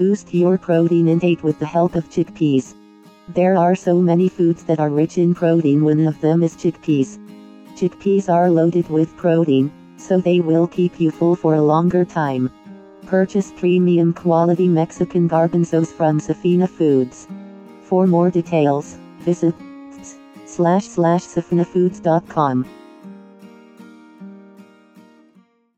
Boost your protein intake with the help of chickpeas. There are so many foods that are rich in protein, one of them is chickpeas. Chickpeas are loaded with protein, so they will keep you full for a longer time. Purchase premium quality Mexican garbanzos from Sephina Foods. For more details, visit slash slash sephinafoods.com.